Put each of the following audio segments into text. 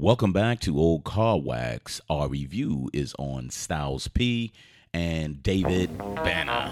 Welcome back to Old Car Wax. Our review is on Styles P and David Banner.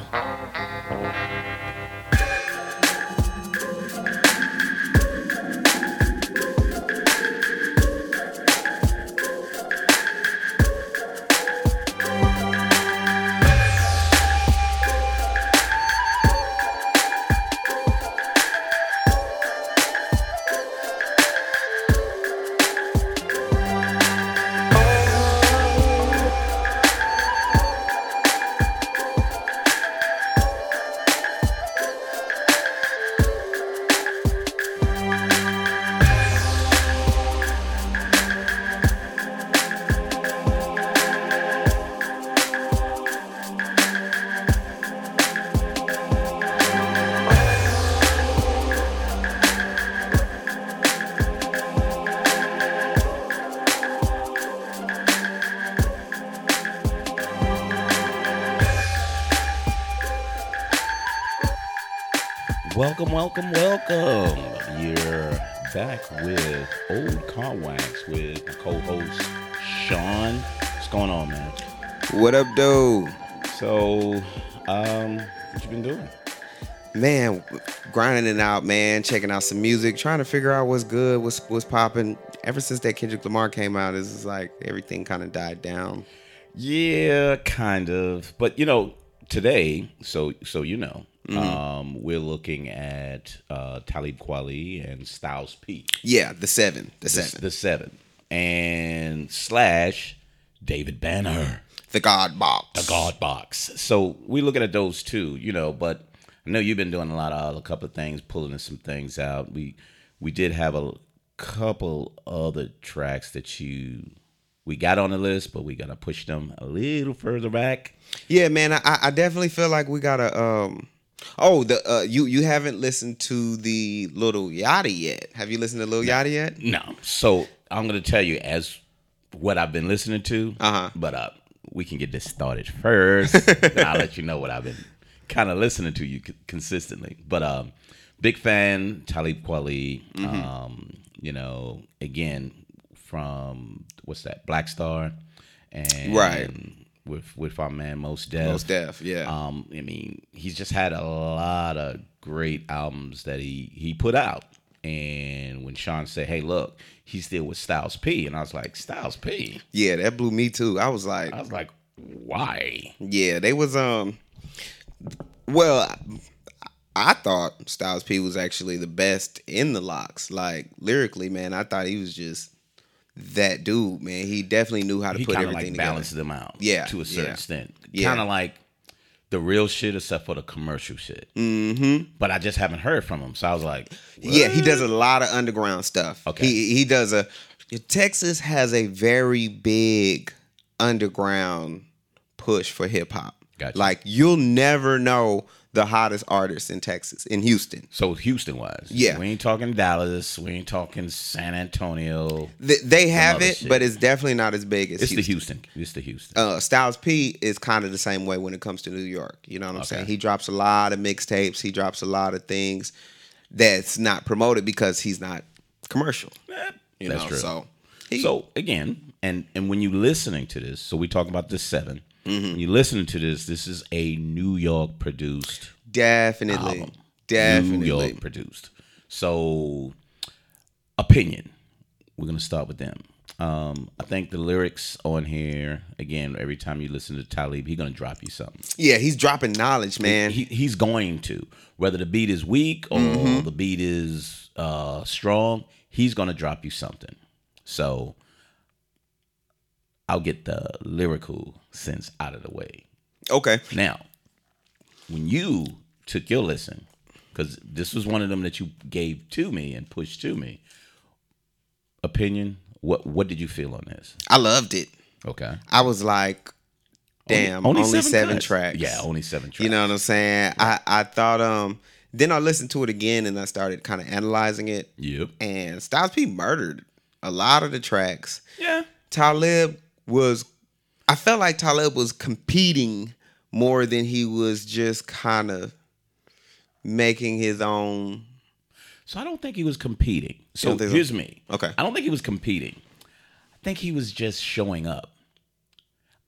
Car Wax with my co-host Sean. What's going on, man? What up, dude? So, um, what you been doing? Man, grinding it out, man. Checking out some music, trying to figure out what's good, what's what's popping. Ever since that Kendrick Lamar came out, it's like everything kind of died down. Yeah, kind of. But you know, today, so so you know, um, we're looking at uh, Talib Kweli and Styles P. Yeah, the seven, the, The, seven, the seven, and slash David Banner. the God Box. the God box. So we're looking at those two, you know. But I know you've been doing a lot of a couple of things, pulling some things out. We we did have a couple other tracks that you we got on the list, but we gotta push them a little further back. Yeah, man, I, I definitely feel like we gotta. Um, oh, the uh, you you haven't listened to the Lil Yachty yet? Have you listened to Lil Yachty yet? No, so I'm gonna tell you as what I've been listening to. Uh-huh. But uh, we can get this started first. then I'll let you know what I've been kind of listening to you c- consistently. But um, big fan Talib Kweli. Mm-hmm. Um, you know, again from what's that Black Star, and Right. With with our man Mos Def. Mos Def, yeah. Um, I mean, he's just had a lot of great albums that he he put out. And when Sean said, "Hey, look, he's still with Styles P," and I was like, "Styles P," yeah, that blew me too. I was like, I was like, "Why?" Yeah, they was um. Well, I thought Styles P was actually the best in the LOX. Like lyrically, man, I thought he was just that dude. Man, he definitely knew how to He put everything like together. balanced them out, Yeah, to a certain yeah. extent. Yeah. Kind of like the real shit, except for the commercial shit. Mm-hmm. But I just haven't heard from him, so I was like, Yeah, he does a lot of underground stuff. Okay. He he does a Texas has a very big underground push for hip hop. Gotcha. Like you'll never know the hottest artists in Texas, in Houston. So Houston wise, Yeah. we ain't talking Dallas, we ain't talking San Antonio. They, they have it, shit. but it's definitely not as big as It's Houston. the Houston. It's the Houston. uh, Styles P is kind of the same way when it comes to New York. You know what I'm saying? He drops a lot of mixtapes. He drops a lot of things that's not promoted because he's not commercial. You That's know, true. so he- so again, and and when you listening to this, so we talk about the 7 Mm-hmm. You listening to this, this is a New York produced definitely, album. definitely. New York produced. So, opinion. We're gonna start with them. Um, I think the lyrics on here again. Every time you listen to Talib, he's gonna drop you something. Yeah, he's dropping knowledge, man. He, he's going to whether the beat is weak or Mm-hmm. the beat is uh, strong. He's gonna drop you something. So, I'll get the lyrical sense out of the way. okay. Now, when you took your listen, because this was one of them that you gave to me and pushed to me, opinion. What what did you feel on this? I loved it. Okay, I was like, damn, only, seven, cuts. tracks. Yeah, only seven tracks. You know what I'm saying? I, I thought um then I listened to it again and I started kind of analyzing it. Yep. And Styles P murdered a lot of the tracks. Yeah. Talib was I felt like Talib was competing more than he was just kind of making his own So I don't think he was competing. So so? me. Okay. I don't think he was competing. I think he was just showing up.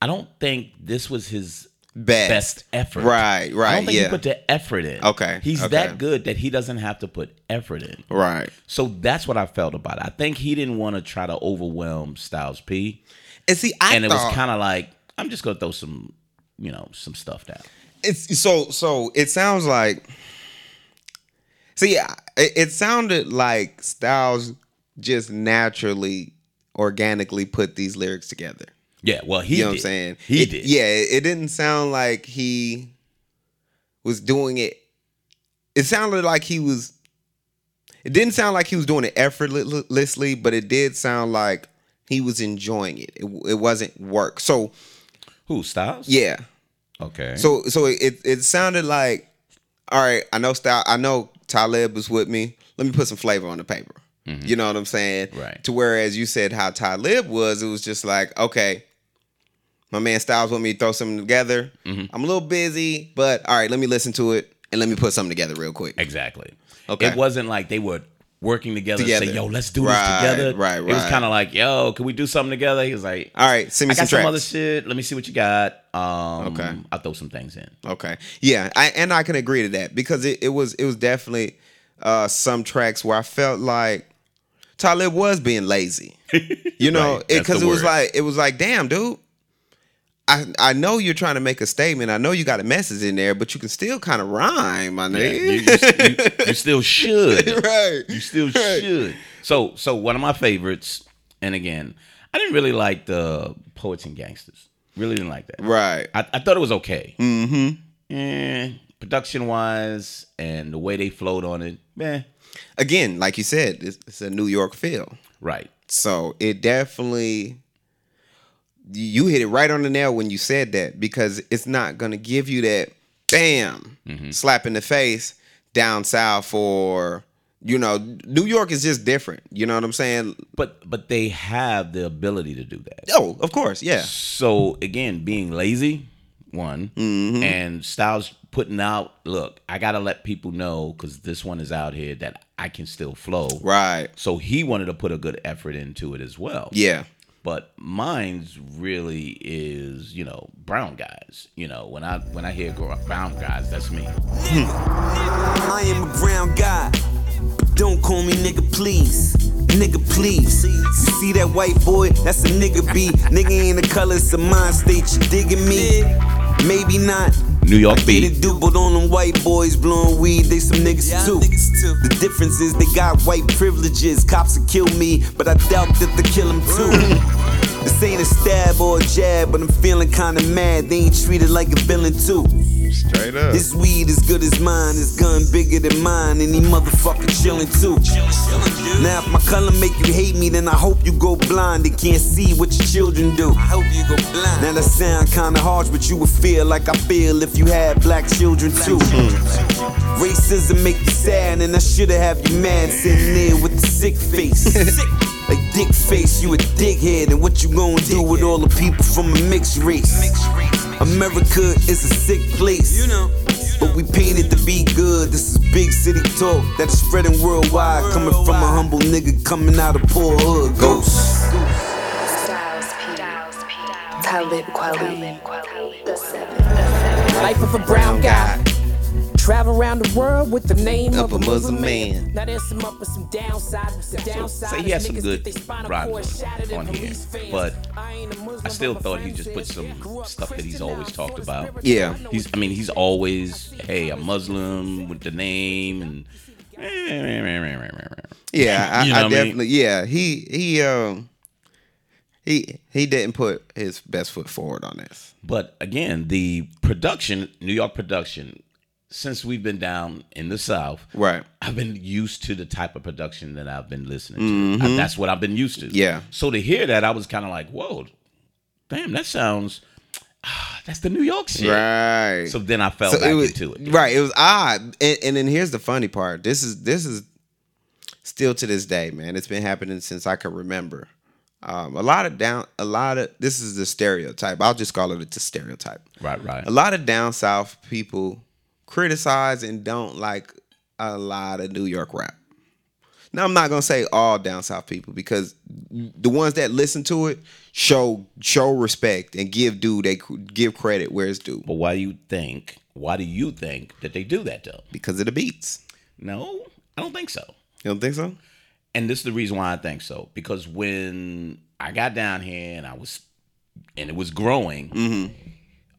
I don't think this was his Best. best effort. Right, right. I don't think yeah. he put the effort in. Okay, He's okay. that good that he doesn't have to put effort in. Right. So that's what I felt about it. I think he didn't want to try to overwhelm Styles P. And see, I and it thought, was kind of like, I'm just gonna throw some, you know, some stuff down. it's so so it sounds like see it, it sounded like styles just naturally organically put these lyrics together Yeah, well, he you know did. what i'm saying He It- did. yeah it, it didn't sound like he was doing it it sounded like he was it didn't sound like he was doing it effortlessly but it did sound like he was enjoying it it, it wasn't work so Who Styles? yeah Okay. So so it it sounded like, all right, I know style I know Talib was with me. Let me put some flavor on the paper. You know what I'm saying? Mm-hmm. Right. To whereas you said how Talib was, it was just like, okay, my man Styles want me to throw something together. Mm-hmm. I'm a little busy, but all right, let me listen to it and let me put something together real quick. Exactly. Okay. It wasn't like they were working together, Together. say, "Yo, let's do Right, this together." right, right. It was kind of like, "Yo, can we do something together?" He was like, All right, send me "I got some some other shit. Let me see what you got." Um, Okay. I'll throw some things in. Okay. Yeah, I and I can agree to that because it, it was it was definitely uh some tracks where I felt like Talib was being lazy. You know, because the it was like it was like, damn, dude. I, I know you're trying to make a statement. I know you got a message in there, but you can still kind of rhyme, my Yeah, you, nigga. you- you still should. right. You still Right. should. So, so one of my favorites, and again, I didn't really like the Poets and Gangsters. Really didn't like that. Right. I, I thought it was okay. Mm-hmm. Eh, production wise and the way they flowed on it, man. Again, like you said, it's, it's a New York feel. Right. So it definitely you hit it right on the nail when you said that because it's not gonna give you that bam Mm-hmm. slap in the face down south or you know New York is just different. You know what I'm saying? But but they have the ability to do that. Oh, of course, yeah. So again, being lazy, one, Mm-hmm. and Styles putting out. Look, I gotta let people know because this one is out here that I can still flow. Right. So he wanted to put a good effort into it as well. Yeah. But mine's really is, you know, brown guys. You know, when I when I hear brown guys, that's me. Hmm. I am a brown guy. Don't call me nigga, please. Nigga, please. You see that white boy? That's a nigga B. nigga ain't the colors of mind state. You digging me? Maybe not. New York I beat. it, dude, but on them white boys blowing weed, they some niggas, too. The difference is they got white privileges. Cops will kill me, but I doubt that they kill them too. Mm. This ain't a stab or a jab, but I'm feeling kinda mad. They ain't treated like a villain too. Straight up. His weed as good as mine, his gun bigger than mine, and he motherfucker chillin' too. Now if my color make you hate me, then I hope you go blind and can't see what your children do. I hope you go blind. Now that sound kinda harsh, but you would feel like I feel if you had black children too. Racism make you sad, and I shoulda have you mad sitting there with the sick face. Like dick face, you a dickhead, and what you gonna do with all the people from a mixed race? America is a sick place. You know. But we painted to be good. This is big city talk that is spreading worldwide. Coming from a humble nigga coming out of poor hood. Ghost. Styles P. Talib Kweli. The seven. Life of a brown guy. Travel around the world with the name Of of, a a Muslim Muslim man. man. Now there's some up and some downside. Some downside. Say he has some good get they rhymes on and here, but I ain't a Muslim, I still thought he just put some stuff that he's always talked about. Yeah. I he's. I mean, he's always, hey, a Muslim with the name and. Eh, eh, eh, yeah, I, You know I what I mean? definitely. Yeah, he he um he he didn't put his best foot forward on this. But again, the production, New York production, since we've been down in the South, Right. I've been used to the type of production that I've been listening to. I- that's what I've been used to. Mm-hmm. Yeah. So to hear that, I was kind of like, whoa, damn, that sounds, ah, that's the New York shit. Right. So then I fell So back it was into it. right. It was odd, and, and then here's the funny part. This is this is still to this day, man. It's been happening since I can remember. Um, a lot of down, a lot of this is the stereotype. I'll just call it a stereotype. Right, right. A lot of down south people criticize and don't like a lot of New York rap. Now I'm not gonna say all down south people because the ones that listen to it show show respect and give due they give credit where it's due But why do you think? Why do you think that they do that though? because of the beats. No, I don't think so. You don't think so? And this is the reason why I think so. Because when I got down here and I was, and it was growing, mm-hmm.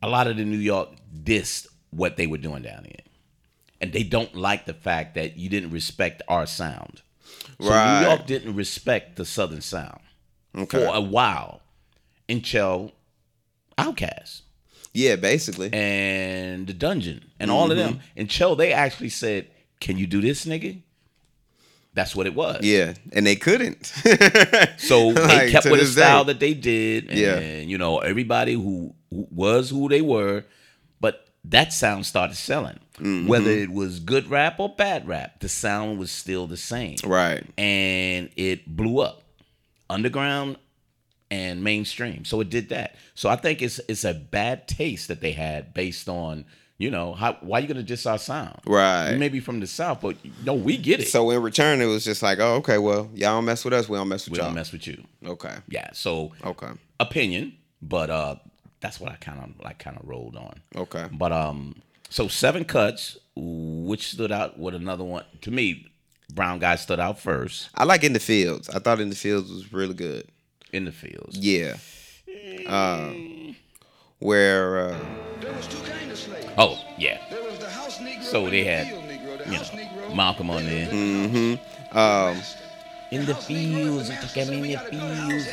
a lot of the New York dissed what they were doing down here. And they don't like the fact that you didn't respect our sound. So Right. New York didn't respect the Southern sound Okay. for a while until Outkast Yeah, basically. and the Dungeon and all of them Mm-hmm. until they actually said, "Can you do this, nigga?" That's what it was. yeah, and they couldn't. So they Like, kept with the this day. style that they did, and Yeah. you know everybody who, who was who they were, that sound started selling. Mm-hmm. Whether it was good rap or bad rap, the sound was still the same, right. and it blew up, underground and mainstream. So it did that. So I think it's it's a bad taste that they had based on you know how why you gonna diss our sound, Right. You may be from the south, but no, we get it. So in return, it was just like, oh, okay, well, y'all don't mess with us, we don't mess with we y'all. We don't mess with you. okay. Yeah. So Okay. opinion, but uh that's what I kind of like kind of rolled on. Okay. But um so seven cuts, which stood out with another one to me, Brown guy stood out first I like in the fields. I thought in the fields was really good. in the fields. Yeah. Uh, where uh, Oh, yeah. There was the house Negro So and they the had, field Negro. The You house know, Negro. Malcolm on there. um, In the fields, it took me in the fields.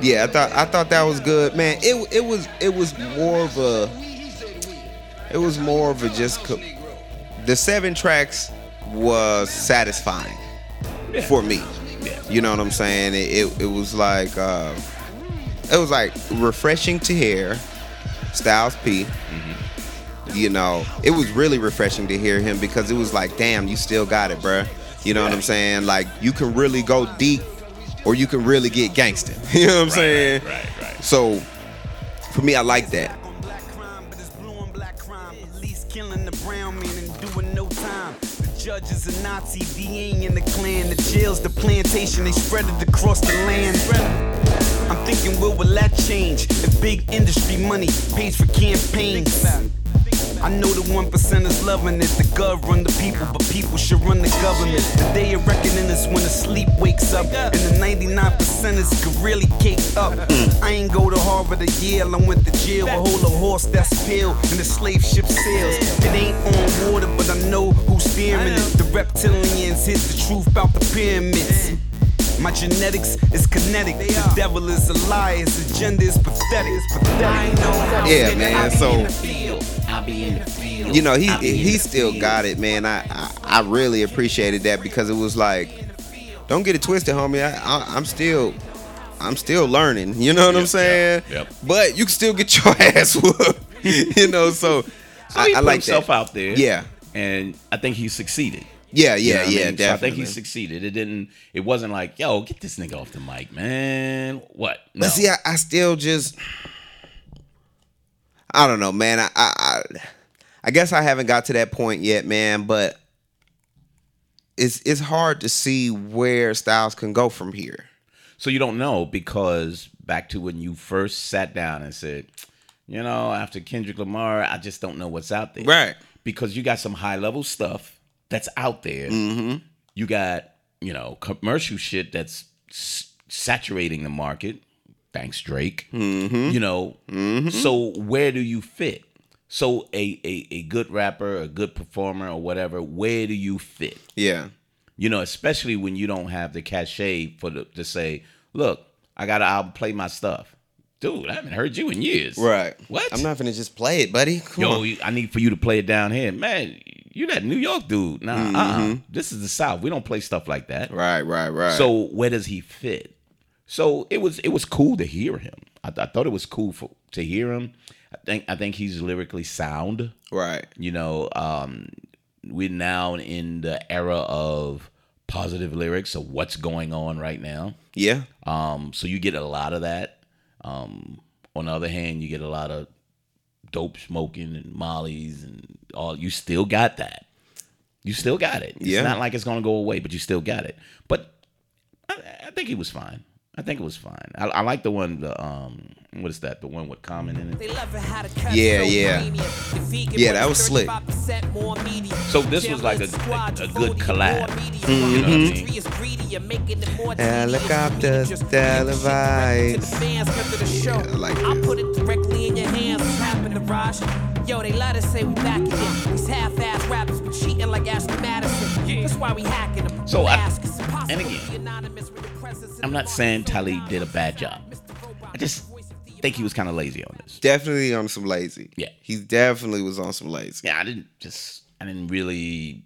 Yeah, I thought I thought that was good, man. It it was it was more of a it was more of a just co- the seven tracks was satisfying for me. Yeah. You know what I'm saying? It it, it was like uh, it was like refreshing to hear Styles P. You know, it was really refreshing to hear him because it was like, damn, you still got it, bruh. You know what I'm saying? Like you can really go deep, or you can really get gangster. You know what I'm saying? Right, right. So for me, I like that. on black crime, but it's blue on black crime. Police killing the brown man and doing no time. The judge is a Nazi, DA in the clan. The jail's the plantation, they spread it across the land. I'm thinking, where will that change? If big industry money pays for campaigns. I know the one percenters loving it. The gov run the people, but people should run the government. The day of reckoning is when the sleep wakes up, and the 99 percenters could really cake up. I ain't go to Harvard or Yale, I went to jail. A hold a horse that's pale, and the slave ship sails. It ain't on water, but I know who's steering it. The reptilians hit the truth about the pyramids. My genetics is kinetic. The devil is a lie. His agenda is pathetic. pathetic. Yeah, man. So you know he I'll be in he the still field. got it, man. I, I I really appreciated that because it was like, don't get it twisted, homie. I, I I'm still. I'm still learning, you know what I'm saying? yep, yep. But you can still get your ass whooped, you know. So, So I, he I put like himself that. out there. Yeah, And I think he succeeded. yeah, You know yeah, I yeah. mean? Definitely. So I think he succeeded. It didn't. It wasn't like, yo, get this nigga off the mic, man. What? No. But see, I, I still just, I don't know, man. I, I, I, guess I haven't got to that point yet, man. But it's it's hard to see where Styles can go from here. so you don't know because back to when you first sat down and said, you know, after Kendrick Lamar, I just don't know what's out there. Right. Because you got some high level stuff that's out there. Mm-hmm. You got you know commercial shit that's s- saturating the market. Thanks Drake. Mm-hmm. You know. So where do you fit? So a, a a good rapper, a good performer, or whatever. Where do you fit? Yeah. You know, especially when you don't have the cachet for the to say, look, I got an album, play my stuff. Dude, I haven't heard you in years. Right. What? I'm not gonna just play it, buddy. Come Yo, on. I need for you to play it down here. Man, you that New York dude. Nah, uh-uh. This is the South. We don't play stuff like that. Mm-hmm. Right, right, right. So where does he fit? So it was it was cool to hear him. I, I thought it was cool for to hear him. I think I think he's lyrically sound. right. You know, um, we're now in the era of positive lyrics of what's going on right now. Yeah. Um, so you get a lot of that. Um, on the other hand, you get a lot of dope smoking and mollies and all. You still got that. You still got it. It's Yeah. not like it's gonna go away, but you still got it. But I, I think he was fine. I think it was fine. I, I like the one. The um, what is that? The one with Common in it. Yeah, yeah. Yeah, that was slick. So this was like a- a- a good collab. You know what I mean? Helicopters, televised. Yeah, I like I'll put it directly in your hands. What's happened to Raj? Yo, they let us say we back again. These half-ass rappers been cheating like Ashley Madison. That's why we hacking them. So I- Ask, it's impossible and again, be anonymous with your presence in I'm not saying Talib did a bad job. I just think he was kind of lazy on this. Definitely on some lazy. Yeah. He definitely was on some lazy. Yeah, I didn't just. I didn't really.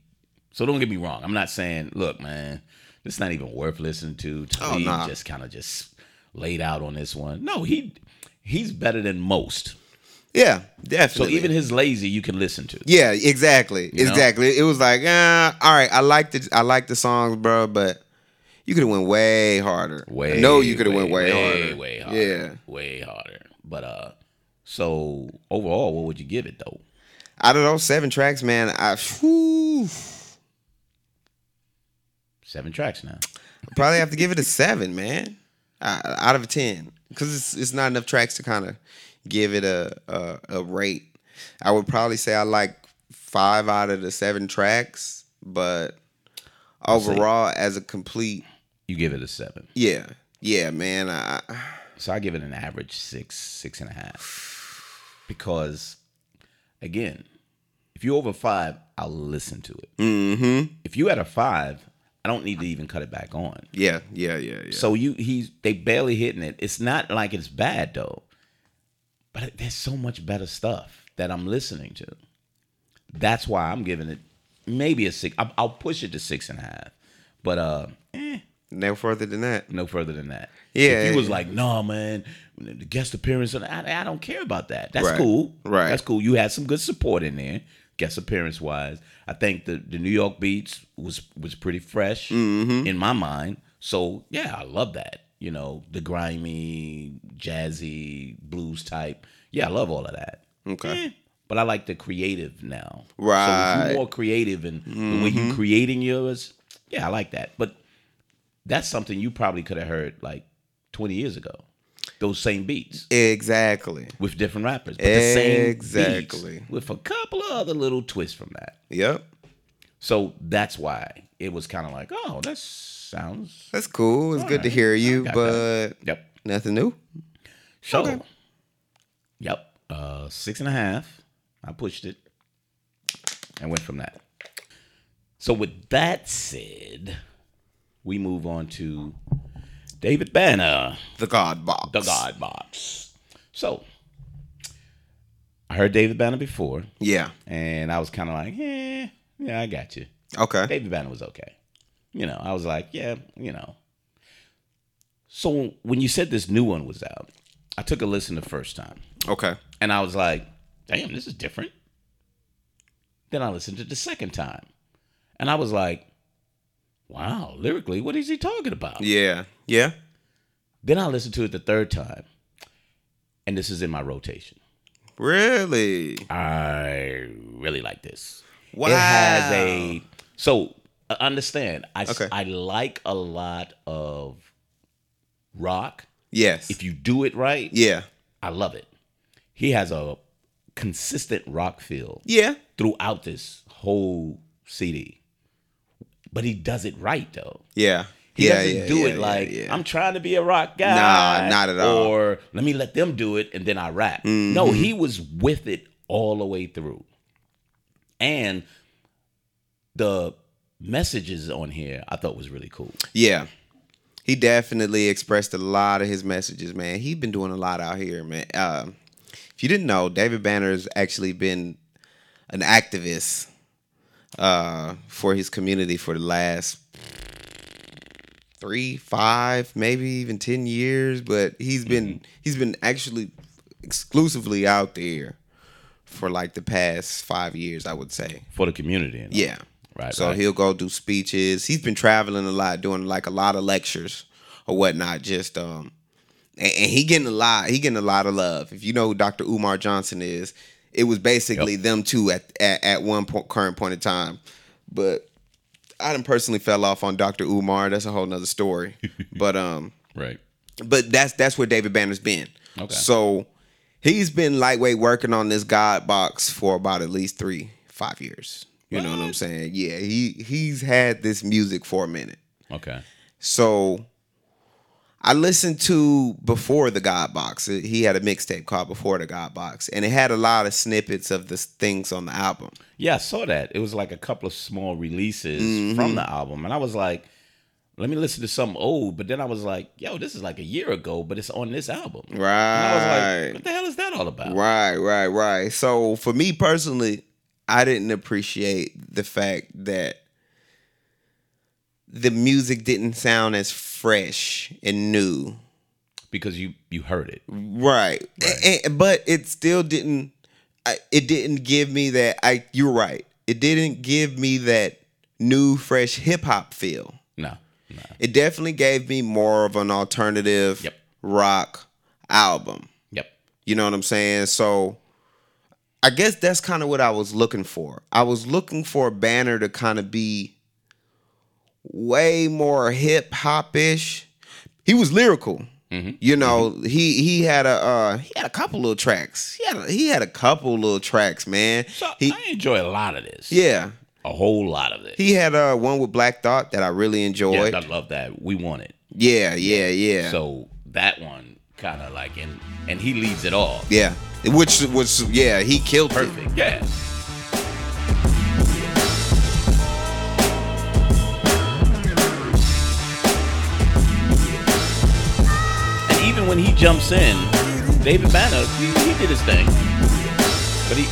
So don't get me wrong. I'm not saying, look, man, this is not even worth listening to. Talib nah. just kind of just laid out on this one. No, he he's better than most. Yeah, definitely. So even his lazy, you can listen to. Yeah, exactly. You know? exactly. It was like, uh, all right, I like the I like the songs, bro, but you could have went way harder. Way, I know you could have went way, way, harder. way harder. Yeah. way harder. But uh, so overall, what would you give it though? Out of those seven tracks, man, I whew, Seven tracks now. probably have to give it a seven, man. Uh, out of a ten, because it's it's not enough tracks to kind of give it a, a a rate. I would probably say I like five out of the seven tracks, but overall, as a complete, You give it a seven. yeah, yeah, man. I, So I give it an average six, six and a half. Because, again, if you're over five, I'll listen to it. mm-hmm. If you at a five, I don't need to even cut it back on. Yeah, yeah, yeah, yeah. So you he's they barely hitting it. It's not like it's bad though, but there's so much better stuff that I'm listening to. That's why I'm giving it maybe a six. I'll, I'll push it to six and a half, but uh, eh, no further than that. no further than that. Yeah, if you was like, no, man, the guest appearance, and I, I don't care about that. That's Right, cool. right. That's cool. You had some good support in there, guest appearance wise. I think the the New York beats was was pretty fresh Mm-hmm. in my mind. So yeah, I love that. You know, the grimy, jazzy blues type. Yeah, I love all of that. Okay. Eh, but I like the creative now. So if Right. Mm-hmm. you're more creative and the way you're creating yours, yeah, I like that. But that's something you probably could have heard like 20 years ago. Those same beats Exactly. with different rappers, but the same Exactly. with a couple of other little twists from that. Yep. So that's why it was kind of like, oh, that sounds. That's cool. It's good to hear you, but that. Yep. nothing new. So, Okay. yep, uh, six and a half. I pushed it and went from that. So, with that said, we move on to David Banner, The God Box. the God Box. So, I heard David Banner before, Yeah. and I was kind of like, eh, yeah, I got you. Okay. David Banner was okay. You know, I was like, yeah, you know. So when you said this new one was out, I took a listen the first time, Okay. and I was like, damn, this is different. Then I listened to the second time, and I was like, wow, lyrically, what is he talking about? Yeah. Yeah. Then I listened to it the third time, and this is in my rotation. Really? I really like this. Wow. It has a so uh, understand. I Okay. I like a lot of rock. Yes. If you do it right, yeah. I love it. He has a consistent rock feel Yeah. throughout this whole CD, but he does it right though. Yeah. He yeah, doesn't yeah, do yeah, it like. I'm trying to be a rock guy. Nah, not at all. Or let me let them do it and then I rap. Mm-hmm. No, he was with it all the way through. And the messages on here I thought was really cool. Yeah. He definitely expressed a lot of his messages, man. He's been doing a lot out here, man. Um, if you didn't know, David Banner has actually been an activist uh, for his community for the last three, five, maybe even ten years. But he's been he's been actually exclusively out there for like the past five years, I would say. For the community. you know? Yeah. Right, So right. he'll go do speeches. He's been traveling a lot, doing like a lot of lectures or whatnot. Just um, and, and he getting a lot. He getting a lot of love. If you know who Dr. Umar Johnson is, it was basically them two at at, at one point, current point in time. but I done personally fell off on Dr. Umar. That's a whole nother story. but um, Right. but that's that's where David Banner's been. Okay. So he's been lightweight working on this God box for about at least three, five years. You know what I'm saying? Yeah, he he's had this music for a minute. Okay. So I listened to before the God Box. He had a mixtape called Before the God Box, and it had a lot of snippets of the things on the album. Yeah, I saw that. It was like a couple of small releases Mm-hmm. from the album, and I was like, "Let me listen to something old." But then I was like, "Yo, this is like a year ago, but it's on this album." And I was Right. like, "What the hell is that all about?" Right, right, right. So for me personally, I didn't appreciate the fact that the music didn't sound as fresh and new. Because you you heard it. Right. A- a- but it still didn't I, it didn't give me that I you're right. It didn't give me that new fresh hip hop feel. No, no. It definitely gave me more of an alternative Yep. rock album. Yep. You know what I'm saying? So I guess that's kind of what I was looking for. I was looking for a banner to kind of be way more hip hop ish. He was lyrical. You know, he he had a uh, he had a couple little tracks. He had a, he had a couple little tracks, man. So he I enjoy a lot of this. yeah. a whole lot of it. He had uh, one with Black Thought that I really yeah, enjoyed. I love that. We want it. Yeah, yeah, yeah. So that one kind of like and and he leads it all. yeah. Which was yeah, he killed it. Perfect. Yeah. Even when he jumps in, David Banner, he, he did his thing. But he,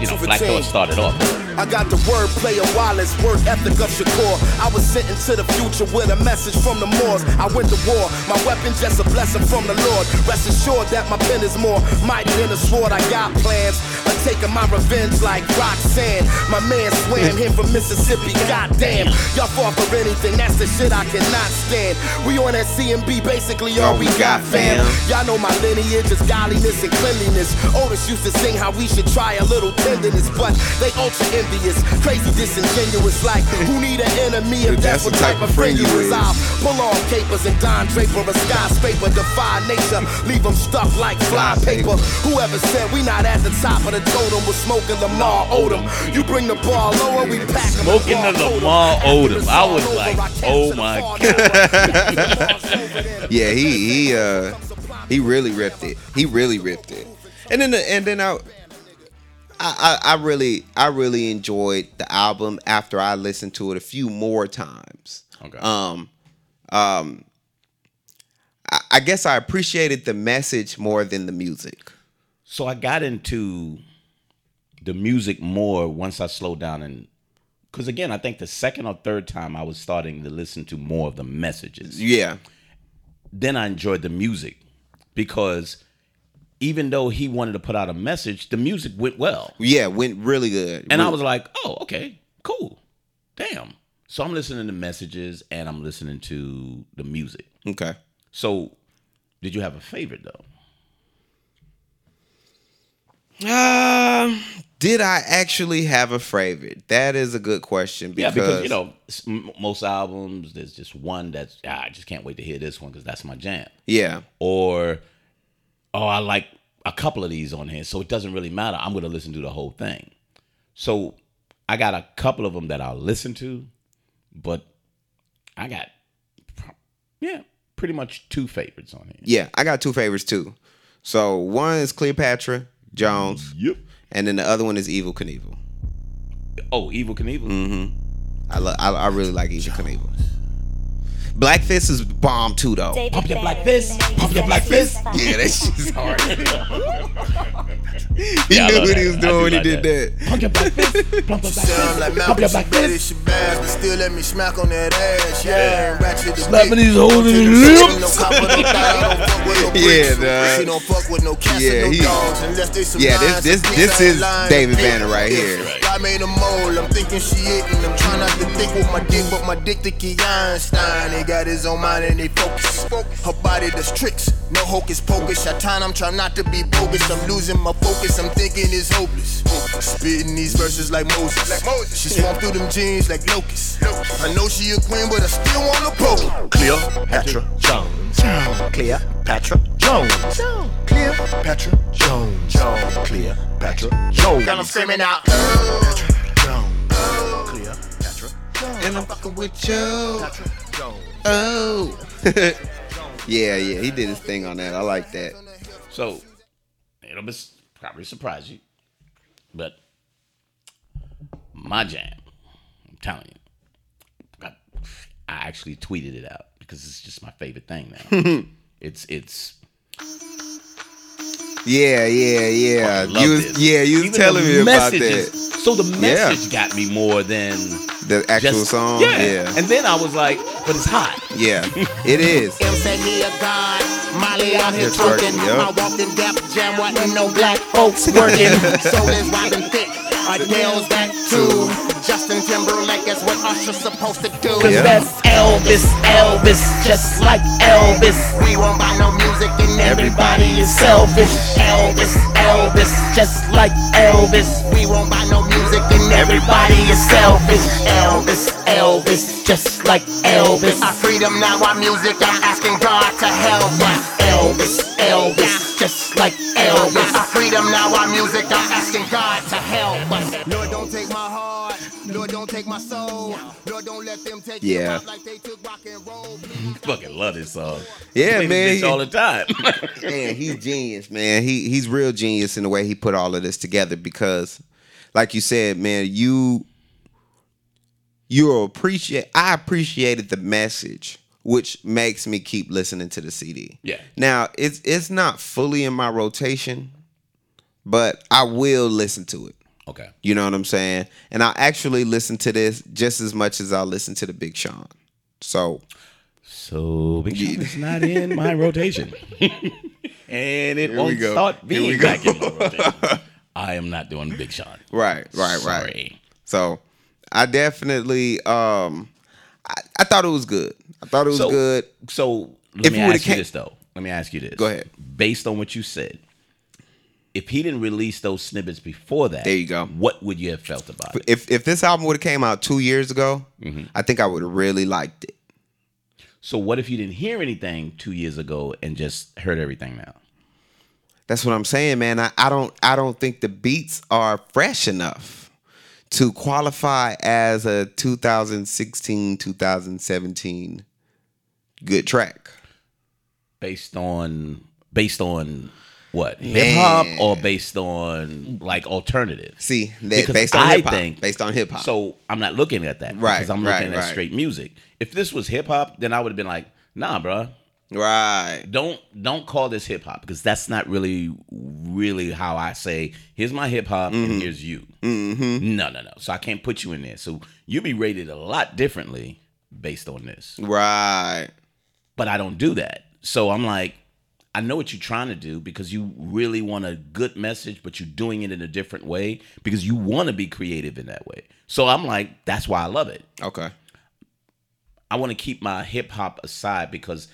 you know, Black. Thought started off. I got the wordplay of Wallace, work ethic of Shakur. I was sent into the future with a message from the Moors. I went to war, my weapon just a blessing from the Lord. Rest assured that my pen is more mighty than a sword. I got plans taking my revenge like Roxanne. My man swam him from Mississippi, goddamn. Y'all fall for anything, that's the shit I cannot stand. We on that CMB, basically all we got, fam. Y'all know my lineage is godliness and cleanliness. Otis used to sing how we should try a little tenderness, but they ultra envious, crazy disingenuous. Like, who need an enemy if that's, what type of friend you is? I'll pull on capers and Don Draper a skyscraper, defy nature, leave them stuck like fly paper. Whoever said we not at the top of the totem, we're smoking Lamar Odom. You bring the ball lower, we pack 'em Smoking and the ball Lamar After Odom. I was like, oh my God. Yeah, he he uh he really ripped it. He really ripped it. And then the, and then I, I I I really I really enjoyed the album after I listened to it a few more times. Okay. Um um I, I guess I appreciated the message more than the music. So I got into the music more once I slowed down and because again, I think the second or third time I was starting to listen to more of the messages. Yeah. Then I enjoyed the music because even though he wanted to put out a message, the music went well. Yeah, went really good. And I was like, oh, okay, cool. Damn. So I'm listening to messages and I'm listening to the music. Okay. So did you have a favorite though? Um, did I actually have a favorite? That is a good question Yeah, because, because you know most albums, there's just one that's ah, I just can't wait to hear this one because that's my jam. Yeah. Or oh, I like a couple of these on here, so it doesn't really matter. I'm gonna listen to the whole thing. So I got a couple of them that I'll listen to, but I got yeah, pretty much two favorites on here. Yeah, I got two favorites too. So one is Cleopatra Jones, Yep. And then the other one is Evel Knievel. Oh, Evel Knievel. Mm-hmm. I lo- I, I really like Evel Knievel. Black Fist is bomb too though. Pump your black fist. Pump your black fist. Yeah, that shit's hard. he Yeah, I knew love what he that. was I doing when he like did that. that. Pump your black fist. Pump your black Sound like fist. Pump your Malcolm black British fist. your bass, but still let me smack on that ass. Yeah, ratchet the Slapping these hoes in To the the lips. No copper, no dime, don't fuck with no Yeah, bricks. dog. She don't fuck with no cats Yeah, and no he- dogs unless they some Yeah, this- lions, this- some this is ain't. David Hey, Banner right if here. I made a mole, I'm thinking she eating. I'm trying not to think with my dick, but my dick Dickie Einstein. It man got his own mind and they focus. Her body does tricks, no hocus pocus. At time I'm trying not to be bogus. I'm losing my focus, I'm thinking it's hopeless. Spitting these verses like Moses. She swam through them jeans like locusts. I know she a queen, but I still wanna poke. Cleopatra Jones. Cleopatra Jones. Cleopatra Jones. Cleopatra Jones. Got 'em screaming out. Cleopatra And I'm fucking with you. Oh. yeah, yeah, he did his thing on that. I like that. So it'll be, probably surprise you, but my jam, I'm telling you, I, I actually tweeted it out because it's just my favorite thing now. it's it's Yeah, yeah, yeah. I love You was, this. yeah, you was Even telling the me about that. So the Yeah. message got me more than The actual just song. Yeah. Yeah. and then I was like, but it's hot. Yeah, it is. Him said he a god. Molly out here That's right, twerking. yep. My walking death jam wasn't no black folks working. Soul is Robin Thicke. Adele's that too. Justin Timberlake is what Usher's supposed to do. Cause Yeah. that's Elvis, Elvis, just like Elvis. We won't buy no music and Everybody is selfish. Elvis, Elvis, just like Elvis. We won't buy no music and Everybody is selfish. Elvis, Elvis, just like Elvis. Our freedom now, our music. I'm asking God to help us. Elvis, Elvis, just like Elvis. Our freedom now, our music. I'm asking God to help us. Lord, don't take my heart. Lord, don't take my soul. Lord, don't let them take Yeah. you like they took rock and roll. Fucking love this song. Yeah, Play this man. bitch all the time. man, he's genius, man. He he's real genius in the way he put all of this together because, like you said, man, you you appreciate. I appreciated the message, which makes me keep listening to the CD. Yeah. Now it's it's not fully in my rotation, but I will listen to it. okay. You know what I'm saying? And I actually listen to this just as much as I listen to the Big Sean. So So Big Sean is not in my rotation, and it we won't start Here being back in my rotation. I am not doing Big Sean. right, right, right. Sorry. So I definitely um I, I thought it was good. I thought it was So- good. So let If me ask you this though. Let me ask you this. Go ahead. Based on what you said, if he didn't release those snippets before that, There you go. What would you have felt about it? If if this album would have came out two years ago, Mm-hmm. I think I would have really liked it. So what if you didn't hear anything two years ago and just heard everything now? That's what I'm saying, man. I, I don't I don't think the beats are fresh enough to qualify as a 2016 2017 good track. Based on based on what hip hop or based on like alternative? See, that, based on hip hop. Based on hip hop. So I'm not looking at that Right, because I'm right, looking at right. straight music. If this was hip hop, then I would have been like, nah, bruh. Right. don't don't call this hip hop because that's not really really how I say here's my hip hop Mm-hmm. and here's you. No, no, no. So I can't put you in there. So you'll be rated a lot differently based on this. Right. But I don't do that. So I'm like, I know what you're trying to do because you really want a good message, but you're doing it in a different way because you want to be creative in that way. So I'm like, that's why I love it. Okay. I want to keep my hip hop aside because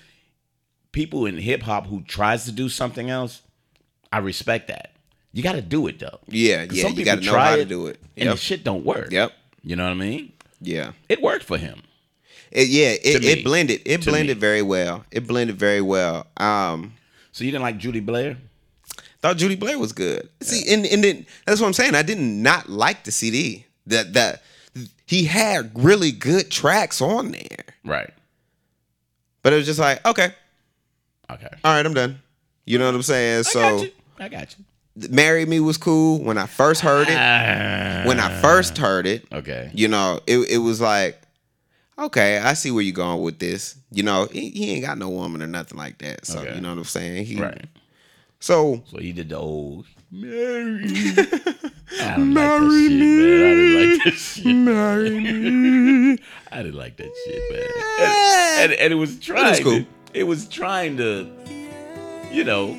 people in hip hop who tries to do something else, I respect that. You got to do it though. Yeah, yeah. some You people got to know try how to do it. and the shit don't work. Yep. You know what I mean? Yeah. It worked for him. It, yeah, it, it blended. It To blended me. very well. It blended very well. Um, So you didn't like Judy Blair? thought Judy Blair was good. See, and and then that's what I'm saying. I did not like the CD. That that he had really good tracks on there, Right. but it was just like, okay, Okay. all right, I'm done. You know what I'm saying? I so, got you. I got you. "Marry Me" was cool when I first heard it. Ah. When I first heard it, Okay. you know, it it was like, okay, I see where you're going with this. You know, he, he ain't got no woman or nothing like that. So Okay. you know what I'm saying? He, Right. So So he did the old Mary. I don't like that shit, man. I didn't like that shit. man. I didn't like that shit, man. And, and, and it was trying. cool. It was trying to, you know.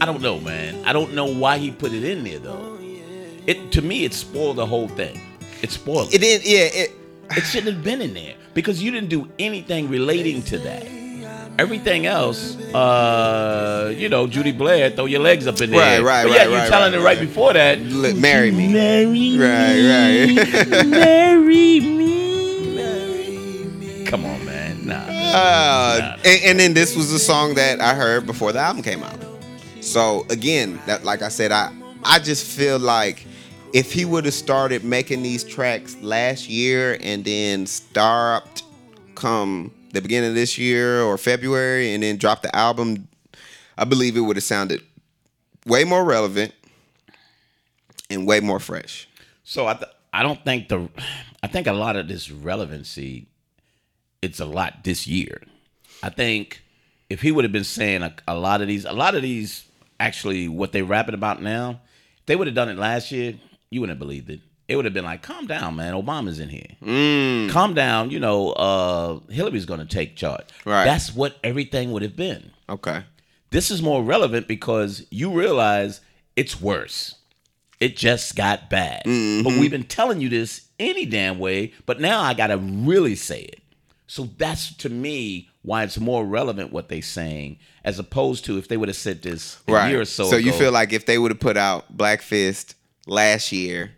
I don't know, man. I don't know why he put it in there though. It to me, it spoiled the whole thing. It spoiled it didn't. Yeah, it It shouldn't have been in there because you didn't do anything relating to that. Everything else, uh, you know, Judy Blair, throw your legs up in there. Right, right, But yeah, right, you right, telling right, it right right. before that. Marry me. Marry Right, right. marry me. Come on. Uh, and, and then this was the song that I heard before the album came out. So again, that like I said, I I just feel like if he would have started making these tracks last year and then stopped come the beginning of this year or February and then dropped the album, I believe it would have sounded way more relevant and way more fresh. So I th- I don't think the I think a lot of this relevancy it's a lot this year. I think if he would have been saying a, a lot of these a lot of these actually what they're rapping about now, if they would have done it last year, you wouldn't have believed it. It would have been like, calm down, man. Obama's in here. Mm. Calm down. You know, uh, Hillary's going to take charge. Right. That's what everything would have been. Okay. This is more relevant because you realize it's worse. It just got bad. But we've been telling you this any damn way, but now I got to really say it. So that's to me why it's more relevant what they're saying as opposed to if they would have said this a Right. year or so so you feel like if they would have put out Black Fist last year,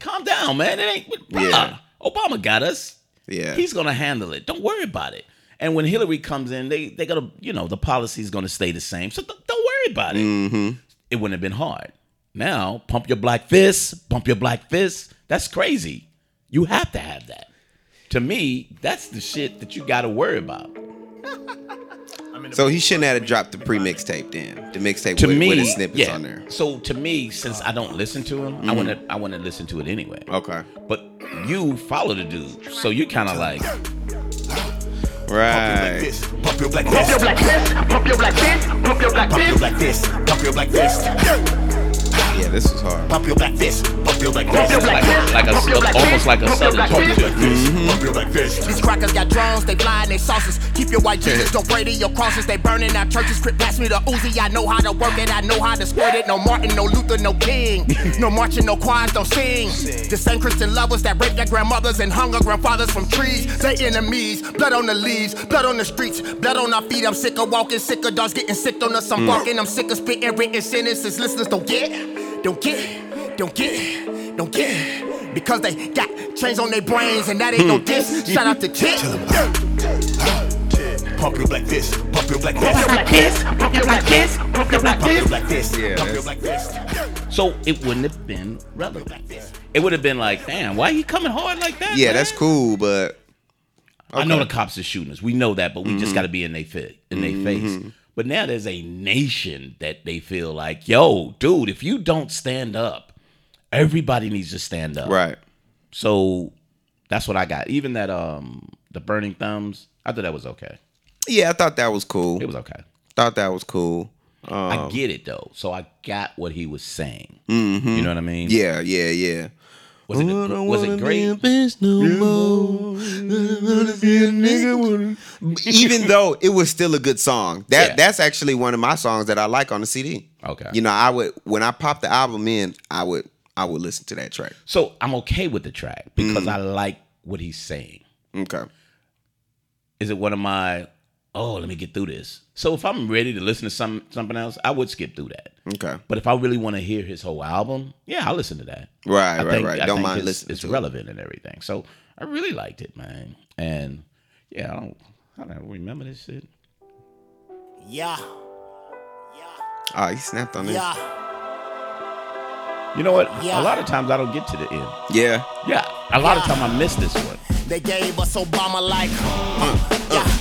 calm down, man. It ain't Yeah. Obama got us. Yeah. He's gonna handle it. Don't worry about it. And when Hillary comes in, they they gotta, you know, the policy's gonna stay the same. So th- don't worry about it. Mm-hmm. It wouldn't have been hard. Now, pump your black fist, bump your black fist. That's crazy. You have to have that. To me, that's the shit that you gotta worry about. so he shouldn't have dropped the pre mixtape then. The mixtape To with, me, with his snippets yeah. on there. So to me, since I don't listen to him, I Mhm. wanna I wanna listen to it anyway. Okay. But you follow the dude, so you kind of like Right. Pump your black Pump your black fist, pump your black fist, pump your black Pump your black fist. Pump your black fist. Yeah, this was hard. Pump your black fist. Pump your black Pump fist. your black like a pump your black almost like a pump your southern black talk fist. to. Pump your black fist. These crackers got drones, they flying they saucers. Keep your white Jesus, don't pray to your crosses. They burning our churches, crip blast me the Uzi. I know how to work it, I know how to squirt it. No Martin, no Luther, no King. No marching, no choirs, don't sing. The same Christian lovers that rape their grandmothers and hung our grandfathers from trees. They enemies, blood on the leaves, blood on the streets, blood on our feet. I'm sick of walking, sick of dogs getting sick on us. I'm mm. barking, I'm sick of spitting written sentences. Listeners don't get, don't get, don't get, don't get. Because they got chains on their brains and that ain't no hmm. diss. Shout out to Chip. Pump your black fist. Pump your black Pump your fist. black fist, pump your black fist, pump your black Pump your fist. Yeah, Pump your that's- black fist. So it wouldn't have been relevant. It would have been like, damn, why he coming hard like that? Yeah, man? that's cool, but I know the cops are shooting us. We know that, but we just mm-hmm. got to be in their fit, in their mm-hmm. face. But now there's a nation that they feel like, yo, dude, if you don't stand up, everybody needs to stand up. right. So that's what I got. Even that um the burning thumbs, I thought that was okay. Yeah, I thought that was cool. It was okay. Thought that was cool. Um, I get it though. So I got what he was saying. mhm. You know what I mean? Yeah, yeah, yeah. Was it was it great? Even though it was still a good song, that Yeah. that's actually one of my songs that I like on the CD. Okay. You know, I would when I pop the album in, I would I would listen to that track. So I'm okay with the track because Mm. I like what he's saying. Okay. Is it one of my oh, let me get through this. So if I'm ready to listen to some something else, I would skip through that. Okay. But if I really want to hear his whole album, yeah, I'll listen to that. Right, I right, think, right. I Don't think mind it's, listening It's to it. relevant and everything. So I really liked it, man. And yeah, I don't, I don't remember this shit. Yeah, Yeah. Oh, he snapped on this. yeah. You know what? Yeah. A lot of times I don't get to the end. Yeah. Yeah, a lot of time I miss this one. They gave us Obama like, Uh,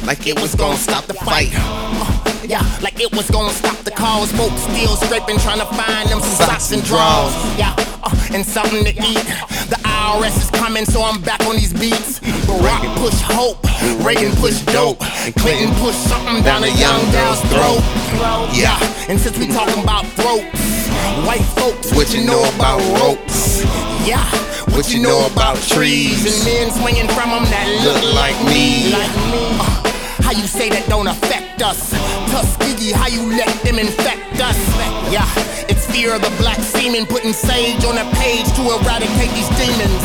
like it was gonna stop the fight. uh, yeah, like it was gonna stop the cause. Folks still scraping, trying to find them socks and drawers. Yeah, uh, and something to eat. The IRS is coming, so I'm back on these beats. Barack push hope, Reagan push dope, Clinton push something down a young gal's throat. Yeah, and since we talking about throats, white folks, What you know about ropes? Yeah, what you know about trees and men swinging from them that look like me? Like me. How you say that don't affect us? Tuskegee, how you let them infect us? Yeah, it's fear of the black semen putting sage on a page to eradicate these demons.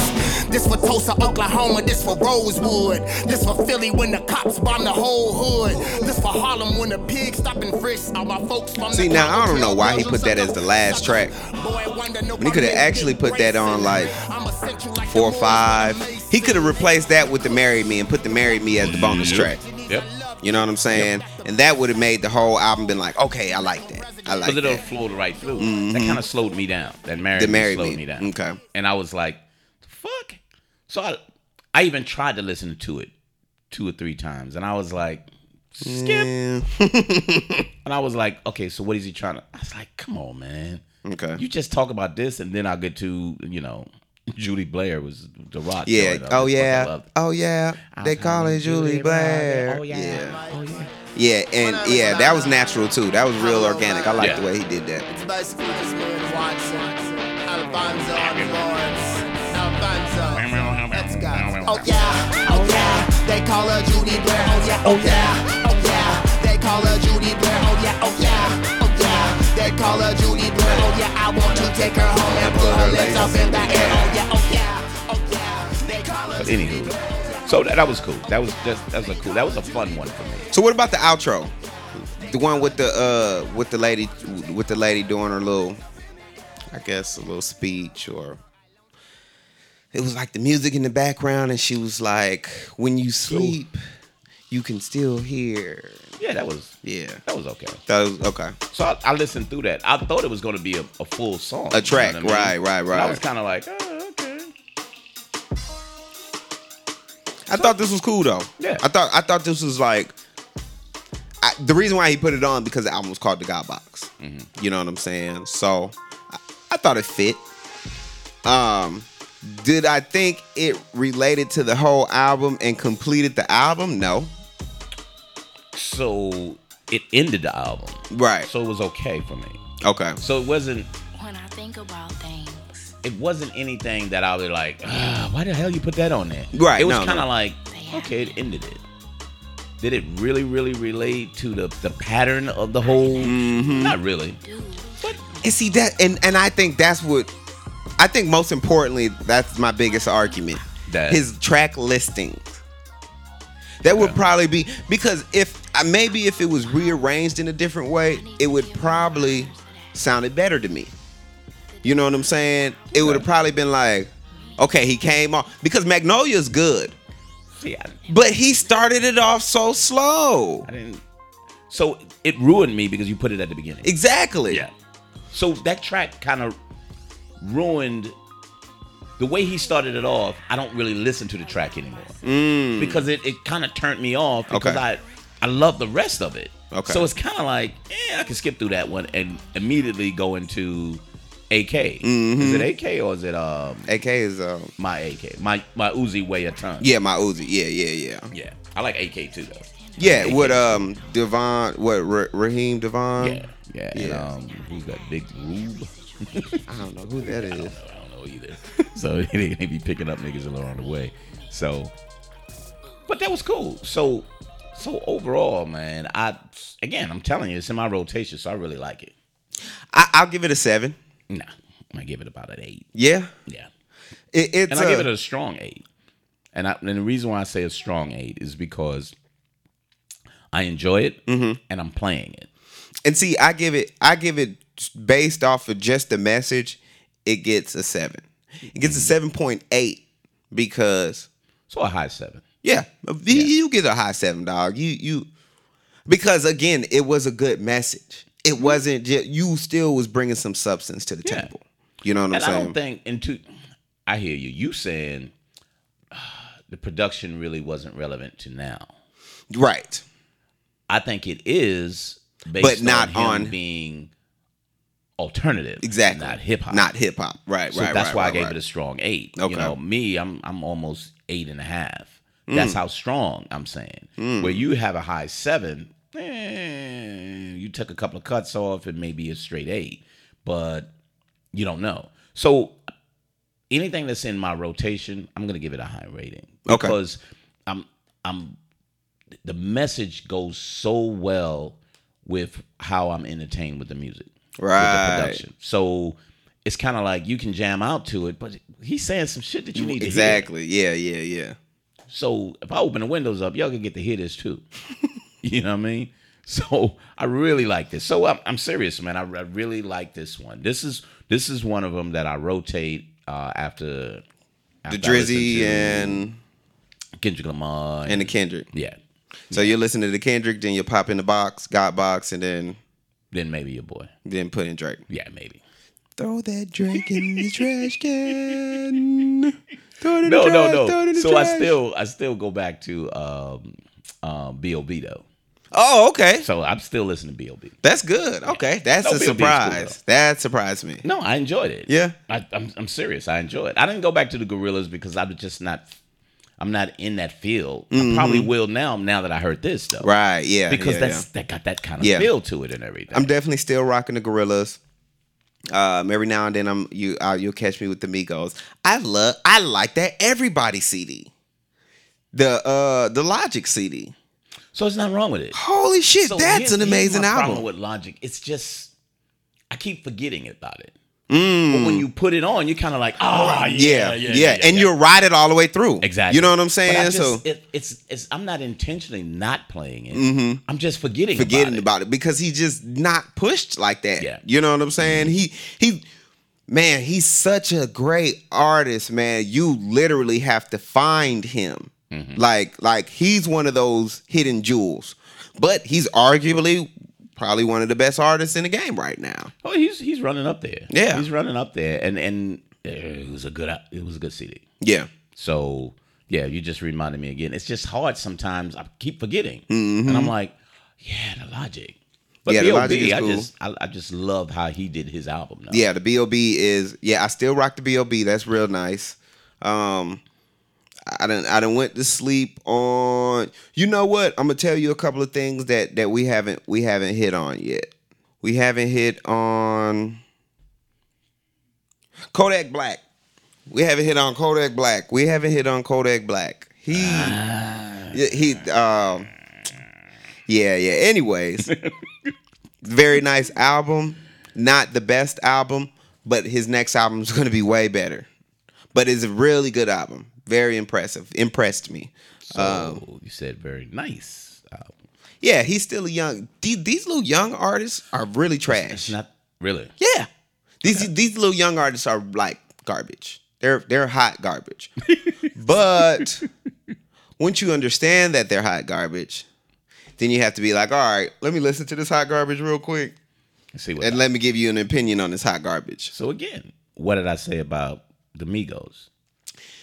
This for Tulsa, Oklahoma. This for Rosewood. This for Philly when the cops bomb the whole hood. This for Harlem when the pigs stop and frisk all my folks from See, the now, I don't know why he put that as the last track. When he coulda actually put that on, like, Four or five. He could have replaced that with the "Marry Me" and put the "Marry Me" as the bonus track. Yep. You know what I'm saying? And that would have made the whole album been like, okay, I like that. I like Because it'll that. flowed right through. That mm-hmm. kind of slowed me down. That married The me Marry slowed Me. me down. Okay. And I was like, fuck. So I, I even tried to listen to it two or three times, and I was like, skip. Yeah. And I was like, okay, so what is he trying to? I was like, come on, man. Okay. You just talk about this, and then I'll get to you know, Judy Blair was the rock. Yeah. joint. I Oh just fucking yeah. loved it. Oh yeah. They call it Julie Blair. Oh yeah. Yeah. Oh yeah. Yeah. And yeah, that was natural too. That was real organic. I like Yeah. the way he did that. It's basically just me and Watson. Alfonso on the boards. Alfonso. Let's go. Oh yeah, oh yeah. They call her Judy Blair. Oh yeah, oh yeah, oh yeah. They call her Judy Blair. Oh yeah, oh yeah, oh yeah. They call her Judy Blair. Oh yeah, I want to take her home and put her legs up in the air. Oh yeah, oh yeah, oh yeah. They call her But anywho, so that, that was cool. That was just that was a cool. That was a fun one for me. So what about the outro? The one with the uh with the lady with the lady doing her little I guess a little speech or it was like the music in the background and she was like when you sleep you can still hear. Yeah, that was Yeah. that was okay. That was okay. So I, I listened through that. I thought it was going to be a, a full song, A track, you know I mean? right, right, And I was kind of like, oh, okay. I thought this was cool though. Yeah. I thought I thought this was like I, the reason why he put it on because the album was called The God Box. Mm-hmm. You know what I'm saying? So I, I thought it fit. Um, did I think it related to the whole album and completed the album? No. So it ended the album, Right. so it was okay for me. Okay. So it wasn't When I think about things, it wasn't anything that I was like, ah, why the hell you put that on there? Right, It was no, kind of no. like, okay, it ended it. Did it really, really relate to the the pattern of the whole? Mm-hmm. Not really. And see that, and and I think that's what I think most importantly. That's my biggest argument. That- his track listings. That would probably be because if maybe if it was rearranged in a different way, it would probably sounded better to me. You know what I'm saying? It would have probably been like, okay, he came off because Magnolia's good, I, but he started it off so slow. I didn't. So it ruined me because you put it at the beginning. Exactly. Yeah. So that track kind of ruined the way he started it off. I don't really listen to the track anymore because it, it kind of turned me off because Mm. Okay. I I love the rest of it. Okay. So it's kind of like, yeah, I can skip through that one and immediately go into AK. Mm-hmm. Is it AK or is it um AK is um my AK? My my Uzi weigh a ton. yeah, my Uzi. Yeah, yeah, yeah. Yeah. I like AK too though. Yeah, AK. with um DeVaughn, what Ra- Raheem DeVaughn? Yeah. Yeah. And, um, who's that big Rube? I don't know who that is. I don't know either. so they, they be picking up niggas along the way. So, but that was cool. So, so overall, man, I again, I'm telling you, it's in my rotation, so I really like it. I, I'll give it a seven. Nah, I give it about an eight. Yeah, Yeah, it, it's and I give it a strong eight. And, I, and the reason why I say a strong eight is because I enjoy it Mm-hmm. and I'm playing it. and see, I give it, I give it based off of just the message. It gets a seven. It gets a seven point eight because So a high seven. Yeah, you, you get a high seven, dog. You you because again, it was a good message. It mm-hmm. wasn't just you. Still was bringing some substance to the Yeah. table. You know what I'm and I saying? don't think into I hear you. You saying uh, the production really wasn't relevant to now. right. I think it is based But not on, on- being alternative. Exactly. Not hip hop. Not hip hop. Right. So right. that's right, why right, I gave right. it a strong eight. Okay. You know, me, I'm I'm almost eight and a half. Mm. That's how strong I'm saying. Where you have a high seven, eh, you took a couple of cuts off, and maybe a straight eight, but you don't know. So anything that's in my rotation, I'm gonna give it a high rating Okay. because I'm I'm the message goes so well with how I'm entertained with the music, with Right. the production. So it's kind of like you can jam out to it, but he's saying some shit that you need to hear. exactly. Yeah, yeah, yeah. So if I open the windows up, y'all can get to hear this too. you know what I mean? So I really like this. So I'm, I'm serious, man. I, I really like this one. This is this is one of them that I rotate uh, after, The after listen Drizzy and Kendrick Lamar and the Kendrick. yeah. So you listen to the Kendrick, then you pop in the box, got box, and then Then maybe your boy. then put in Drake. Yeah, maybe. Throw that Drake in the trash can. Throw it in No, the no, trash, throw it no. in the So I still I still go back to um, um, B.O.B. though. Oh, okay. So I'm still listening to B.O.B. That's good. Okay, that's No, a B.O.B. is cool, surprise. that surprised me. No, I enjoyed it. Yeah. I, I'm I'm serious. I enjoyed it. I didn't go back to the Gorillaz because I'm just not. I'm not in that field. I probably will now. Now that I heard this though, Mm-hmm. Right? Yeah. Because yeah, that's yeah. that got that kind of Yeah. feel to it and everything. I'm definitely still rocking the Gorillaz. Um, every now and then I'm you uh, you'll catch me with the Migos. I love I like that everybody CD. The uh the Logic CD. so it's not wrong with it. Holy shit, So that's an amazing my Problem album. with Logic, it's just I keep forgetting about it. Mm. But when you put it on, you're kind of like, oh yeah, yeah, yeah, yeah, and yeah. you'll ride it all the way through. Exactly. You know what I'm saying? Just, so it, it's it's I'm not intentionally not playing it. I'm just forgetting Mm-hmm. forgetting about it. about it because he's just not pushed like that. Yeah. You know what I'm saying? He he man, he's such a great artist, man. You literally have to find him. Mm-hmm. Like like he's one of those hidden jewels. But he's arguably probably one of the best artists in the game right now. Oh, he's he's running up there. Yeah. he's running up there, and and it was a good it was a good CD. Yeah. So yeah, you just reminded me again. It's just hard sometimes. I keep forgetting, Mm-hmm. and I'm like, yeah, the Logic. But Yeah, yeah, the Logic is I just I, I just love how he did his album. Now. Yeah, the B.O.B. is yeah, I still rock the B.O.B. That's real nice. Um I done I done went to sleep on you know what? I'm gonna tell you a couple of things that that we haven't we haven't hit on yet. We haven't hit on Kodak Black. We haven't hit on Kodak Black. We haven't hit on Kodak Black. He Yeah, he um yeah, yeah. Anyways, very nice album. Not the best album, but his next album is going to be way better. But it's a really good album. Very impressive. Impressed me. So Um, you said very nice. album. Yeah, he's still a young. These, these little young artists are really trash. It's not really. Yeah, these these little young artists are like garbage. They're they're hot garbage. but once you understand that they're hot garbage, then you have to be like, all right, let me listen to this hot garbage real quick, Let's see what. and let me give you an opinion on this hot garbage. so again, what did I say about the Migos?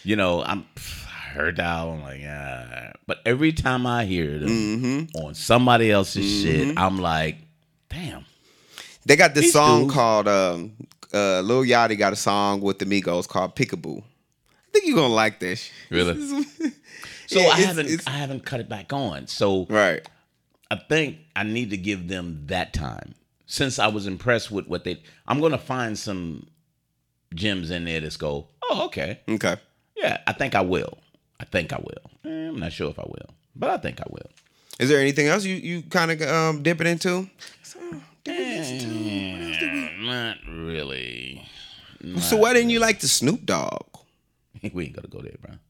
You know, I'm I heard that I'm like, yeah. but every time I hear them Mm-hmm. on somebody else's shit, I'm like, damn. They got this song dudes- called um, uh, Lil Yachty got a song with the Migos called Peekaboo. I think you're gonna like this. Really? So Yeah, I it's- haven't it's- I haven't cut it back on. So Right. I think I need to give them that time. Since I was impressed with what they I'm gonna find some gems in there that's go, oh, okay. Okay. Yeah, I think I will. I think I will. Eh, I'm not sure if I will, but I think I will. Is there anything else you you kind of um, dipping into? Eh, not really. So why didn't you like the Snoop Dogg? we ain't gonna go there, bro.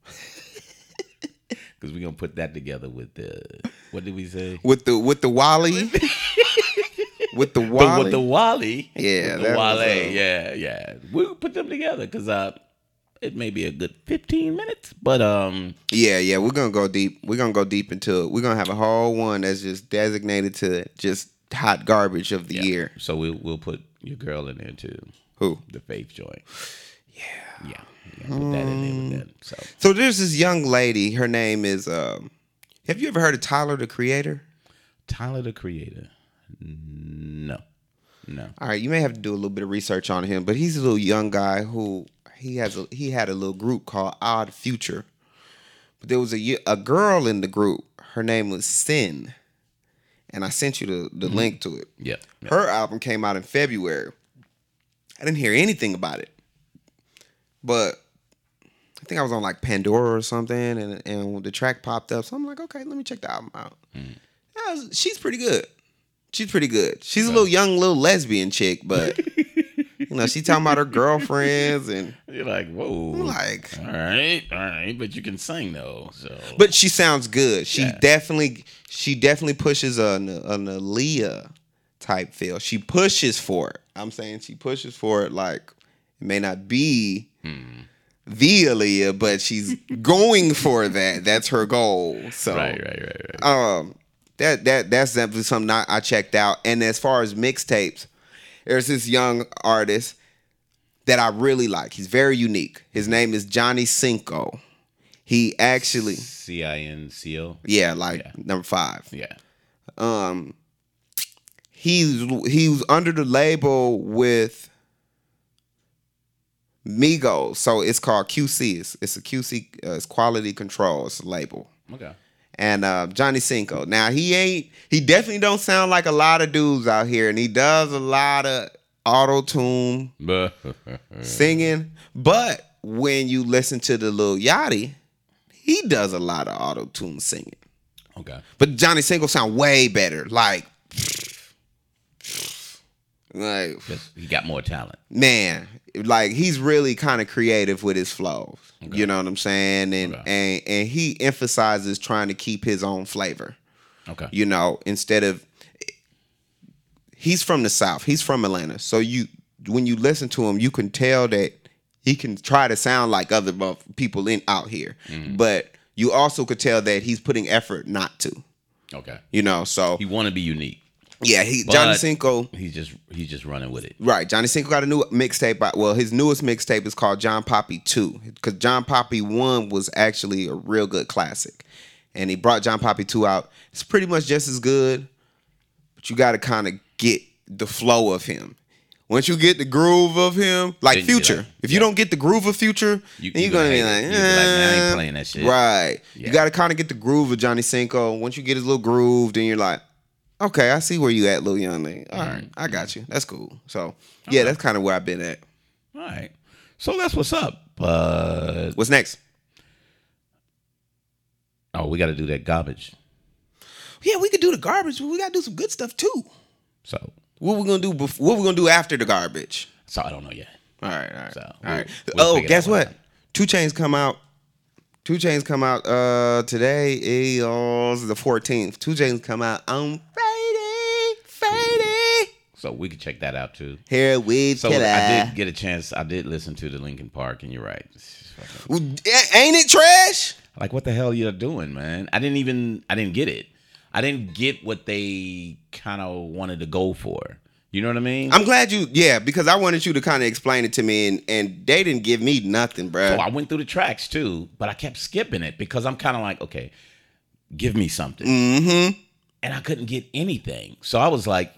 Because we're gonna put that together with the what did we say? with the with the Wally, with the Wally. with the Wally. Yeah, the Wale. uh, yeah, yeah. We'll put them together because uh, it may be a good 15 minutes, but um, yeah, yeah, we're gonna go deep. We're gonna go deep into it. We're gonna have a whole one that's just designated to just hot garbage of the yeah. year. So we'll we'll put your girl in there too. Who? The Faith joint. Yeah. Yeah. yeah put that in there with that. So So there's this young lady. Her name is. Um, have you ever heard of Tyler the Creator? Tyler the Creator. No. No. All right, you may have to do a little bit of research on him, but he's a little young guy who he has a he had a little group called Odd Future. But there was a a girl in the group. Her name was Sin, and I sent you the, the mm-hmm. link to it. Yeah. Her album came out in February. I didn't hear anything about it, but I think I was on like Pandora or something, and and the track popped up. So I'm like, okay, let me check the album out. Mm. Yeah, was- she's pretty good. She's pretty good. She's a little young little lesbian chick, but you know, she talking about her girlfriends and You're like, whoa. like, all right, all right, but you can sing though. So, but she sounds good. She Yeah. definitely, she definitely pushes an an Aaliyah type feel. She pushes for it. I'm saying she pushes for it. Like it may not be the Aaliyah, but she's going for that. That's her goal. So right, right, right, right. um that that that's definitely something I, I checked out. And as far as mixtapes, there's this young artist that I really like. He's very unique. His name is Johnny Cinco. He actually, C I N C O. yeah, like Yeah. number five. Yeah. Um, he's he was under the label with Migos, so it's called QC. It's, it's a QC. Uh, it's quality control. It's a label. Okay. And uh, Johnny Cinco. Now he ain't he definitely don't sound like a lot of dudes out here, and he does a lot of auto tune singing. But when you listen to the little Yachty, he does a lot of auto tune singing. okay. But Johnny Cinco sound way better. Like, like he got more talent. man, like he's really kind of creative with his flows. You know what I'm saying? And Okay. and and he emphasizes trying to keep his own flavor. Okay. you know instead of he's from the south he's from atlanta so you when you listen to him you can tell that he can try to sound like other people in out here Mm-hmm. but you also could tell that he's putting effort not to Okay. you know so He want to be unique. Yeah he johnny but- cinco He's just he's just running with it. Right, Johnny Cinco got a new mixtape. Well, his newest mixtape is called John Poppy Two, because John Poppy One was actually a real good classic, and he brought John Poppy Two out. It's pretty much just as good, but you got to kind of get the flow of him. Once you get the groove of him, like Then Future, like- if you don't get the groove of Future, You- then you you're gonna, be like, be like, "Man, I ain't "Eh." playing that shit. Right. Yeah. You got to kind of get the groove of Johnny Cinco. Once you get his little groove, then you're like, okay, I see where you at, Lil Young Nigga. All right, mm-hmm. I got you. That's cool. So yeah, that's kind of where I've been at. All right. So that's what's up. But What's next? oh, we got to do that garbage. Yeah, we could do the garbage, but we got to do some good stuff too. So What we gonna do? Bef- what we gonna do after the garbage? so I don't know yet. All right, all right, So, all we'll- right. we'll oh, figure guess that one what? 2 Chainz come out. 2 Chainz come out uh today is the 14th. 2 Chainz come out on Friday. Friday. So we could check that out too. Here we go. So killer. I did get a chance. I did listen to the Linkin Park, and you're right. Ain't it trash? Like what the hell you're doing, man? I didn't even. I didn't get it. I didn't get what they kind of wanted to go for. You know what I mean? I'm glad you, yeah, because I wanted you to kind of explain it to me, and and they didn't give me nothing, bro. So I went through the tracks too, but I kept skipping it because I'm kind of like, okay, give me something. mm-hmm. And I couldn't get anything. So I was like,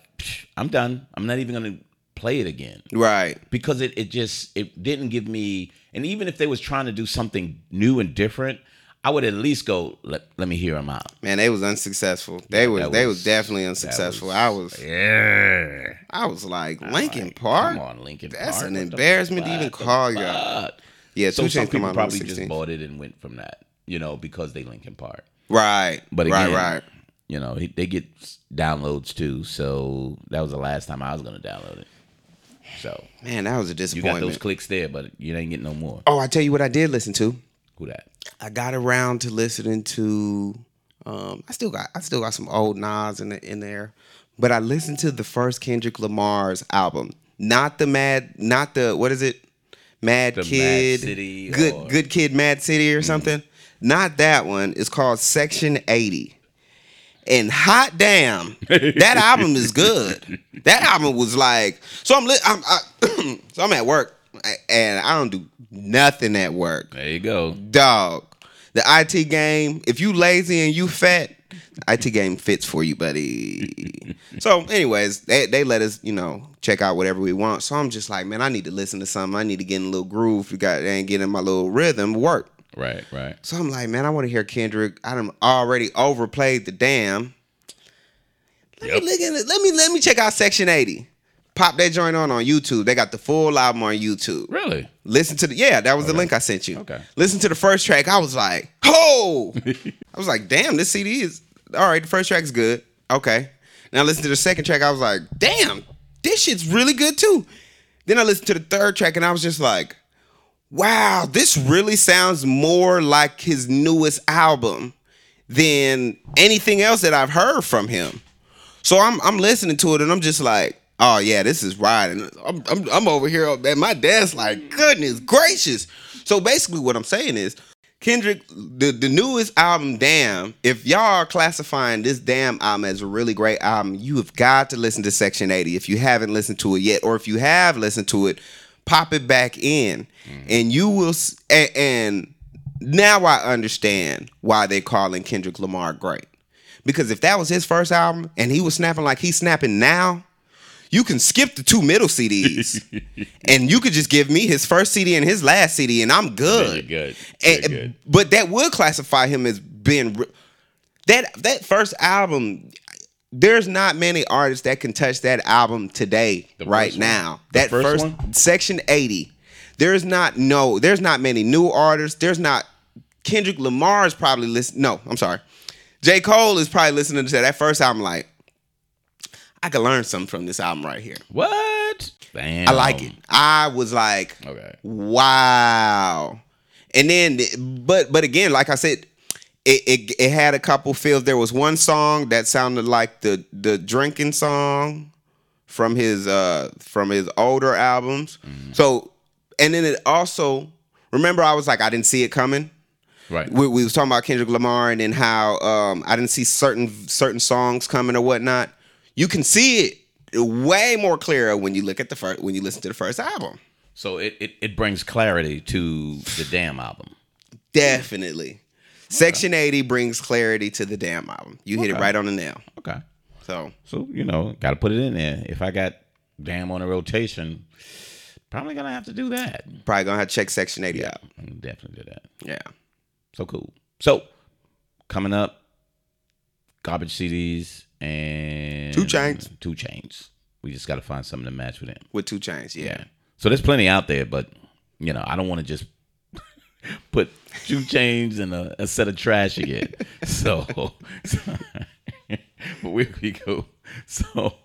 I'm done. I'm not even going to play it again Right. because it, it just it didn't give me and even if they was trying to do something new and different, I would at least go let, let me hear them out. Man, they was unsuccessful. They was that they was was- definitely unsuccessful. was- I was Yeah. I was like Lincoln like, Park. Come on, Lincoln That's Park. an embarrassment to even call y'all. Yeah, So Two some people out on the probably just bought it and went from that, you know, because they Linkin Park. Right. But right, again, right. you know, they get downloads too. So that was the last time I was gonna download it. So Man, that was a disappointment. you got those clicks there, but you ain't getting no more. oh, I tell you what I did listen to. Who that? I got around to listening to um I still got I still got some old Nas in the, in there. But I listened to the first Kendrick Lamar's album. Not the Mad not the what is it? Mad The Mad Kid City Good or- Mm. Good Kid Mad City or something. Not that one. It's called Section 80. And hot damn, that album is good. That album was like so. I'm li- I'm I, so I'm at work and I don't do nothing at work There you go. dog. The IT game, if you lazy and you fat, IT game fits for you, buddy. so, anyways, they, they let us, you know, check out whatever we want. So I'm just like, man, I need to listen to something. I need to get in a little groove. You got and get in my little rhythm, work. Right, right. So I'm like, man, I want to hear Kendrick. I done already overplayed the damn. Let Yep. me look at it. Let me let me check out Section 80. Pop that joint on on YouTube. They got the full album on YouTube. Really? Listen to the yeah, that was the link I sent you. Okay. Listen to the first track. I was like, oh, I was like, damn, this CD is all right. The first track's good. Okay. Now listen to the second track. I was like, damn, this shit's really good too. Then I listened to the third track and I was just like, wow, this really sounds more like his newest album than anything else that I've heard from him. So I'm I'm listening to it and I'm just like, oh yeah, this is riding. I'm I'm, I'm over here and my dad's like, goodness gracious. So basically what I'm saying is Kendrick, the, the newest album, Damn, if y'all are classifying this Damn album as a really great album, you have got to listen to Section 80 if you haven't listened to it yet. Or if you have listened to it, pop it back in. Mm-hmm. And you will, s- a- and now I understand why they're calling Kendrick Lamar great. Because if that was his first album and he was snapping like he's snapping now, you can skip the two middle CDs and you could just give me his first CD and his last CD and I'm good. Very good. And- good. But that would classify him as being re- that that first album. There's not many artists that can touch that album today, The right now. That first first, one? section 80. There's not no. There's not many new artists. There's not Kendrick Lamar is probably listen. No, I'm sorry. J Cole is probably listening to that first album like. I could learn something from this album right here. What? Damn. I like it. I was like, Okay. wow. And then, but but again, like I said, it, it it had a couple feels. There was one song that sounded like the the drinking song from his uh from his older albums. So, and then it also remember I was like I didn't see it coming. Right. We, we was talking about Kendrick Lamar and then how um I didn't see certain certain songs coming or whatnot. You can see it way more clearer when you look at the first when you listen to the first album. So it, it, it brings clarity to the damn album. Definitely. Section 80 brings clarity to the damn album. You hit it Okay. right on the nail. Okay. So So, you know, got to put it in there. If I got damn on a rotation, probably going to have to do that. probably gonna have to check Section 80 out. Definitely do that. Yeah. So cool. So, coming up, garbage CDs and 2 Chainz. 2 Chainz. We just got to find something to match with him. With 2 Chainz, yeah. Yeah. So there's plenty out there, but you know, I don't want to just put 2 Chainz in a, a set of trash again. so, but where we go. So,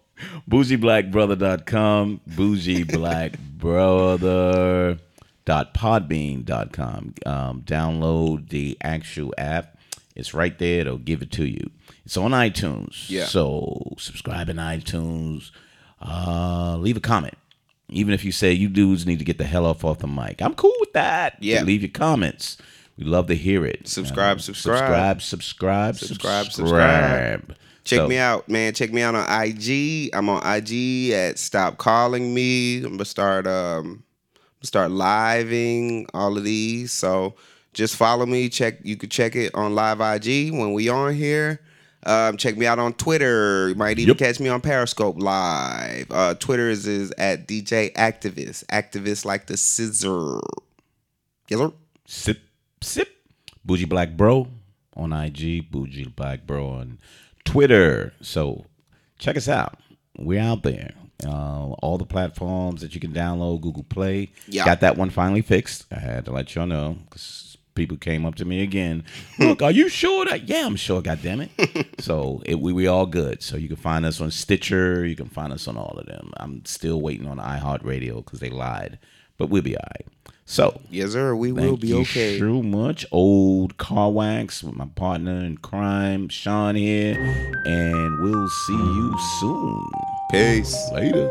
bougieblackbrother.com, bougieblackbrother.podbean.com. Um, download the actual app. It's right there. It'll give it to you. It's on iTunes. Yeah. So subscribe in iTunes. Uh, leave a comment. Even if you say you dudes need to get the hell off off the mic, I'm cool with that. Yeah. leave your comments. We love to hear it. Subscribe, Um, subscribe. subscribe, subscribe, Subscribe, subscribe. Check So- me out, man. Check me out on IG. I'm on IG at Stop Calling Me. I'm gonna start um start living all of these. So just follow me. Check you could check it on live IG when we on here. Um, check me out on Twitter. You might even Yep. catch me on Periscope live. Uh, Twitter is, is at DJ Activist. Activist like the scissor. Yes, sir. Sip, sip. Bougie Black Bro on IG, Bougie Black Bro on Twitter. So check us out. We're out there. Uh, all the platforms that you can download, Google Play. Yeah. Got that one finally fixed. I had to let y'all know because people came up to me again. Look, are you sure that? Yeah, I'm sure. God damn it. so it, we we all good. So you can find us on Stitcher. You can find us on all of them. I'm still waiting on iHeartRadio because they lied, but we'll be all right. So Yes, sir. We will Thank be you okay. so much. Old Car Wax with my partner in crime, Sean here. And we'll see you soon. Peace. Later.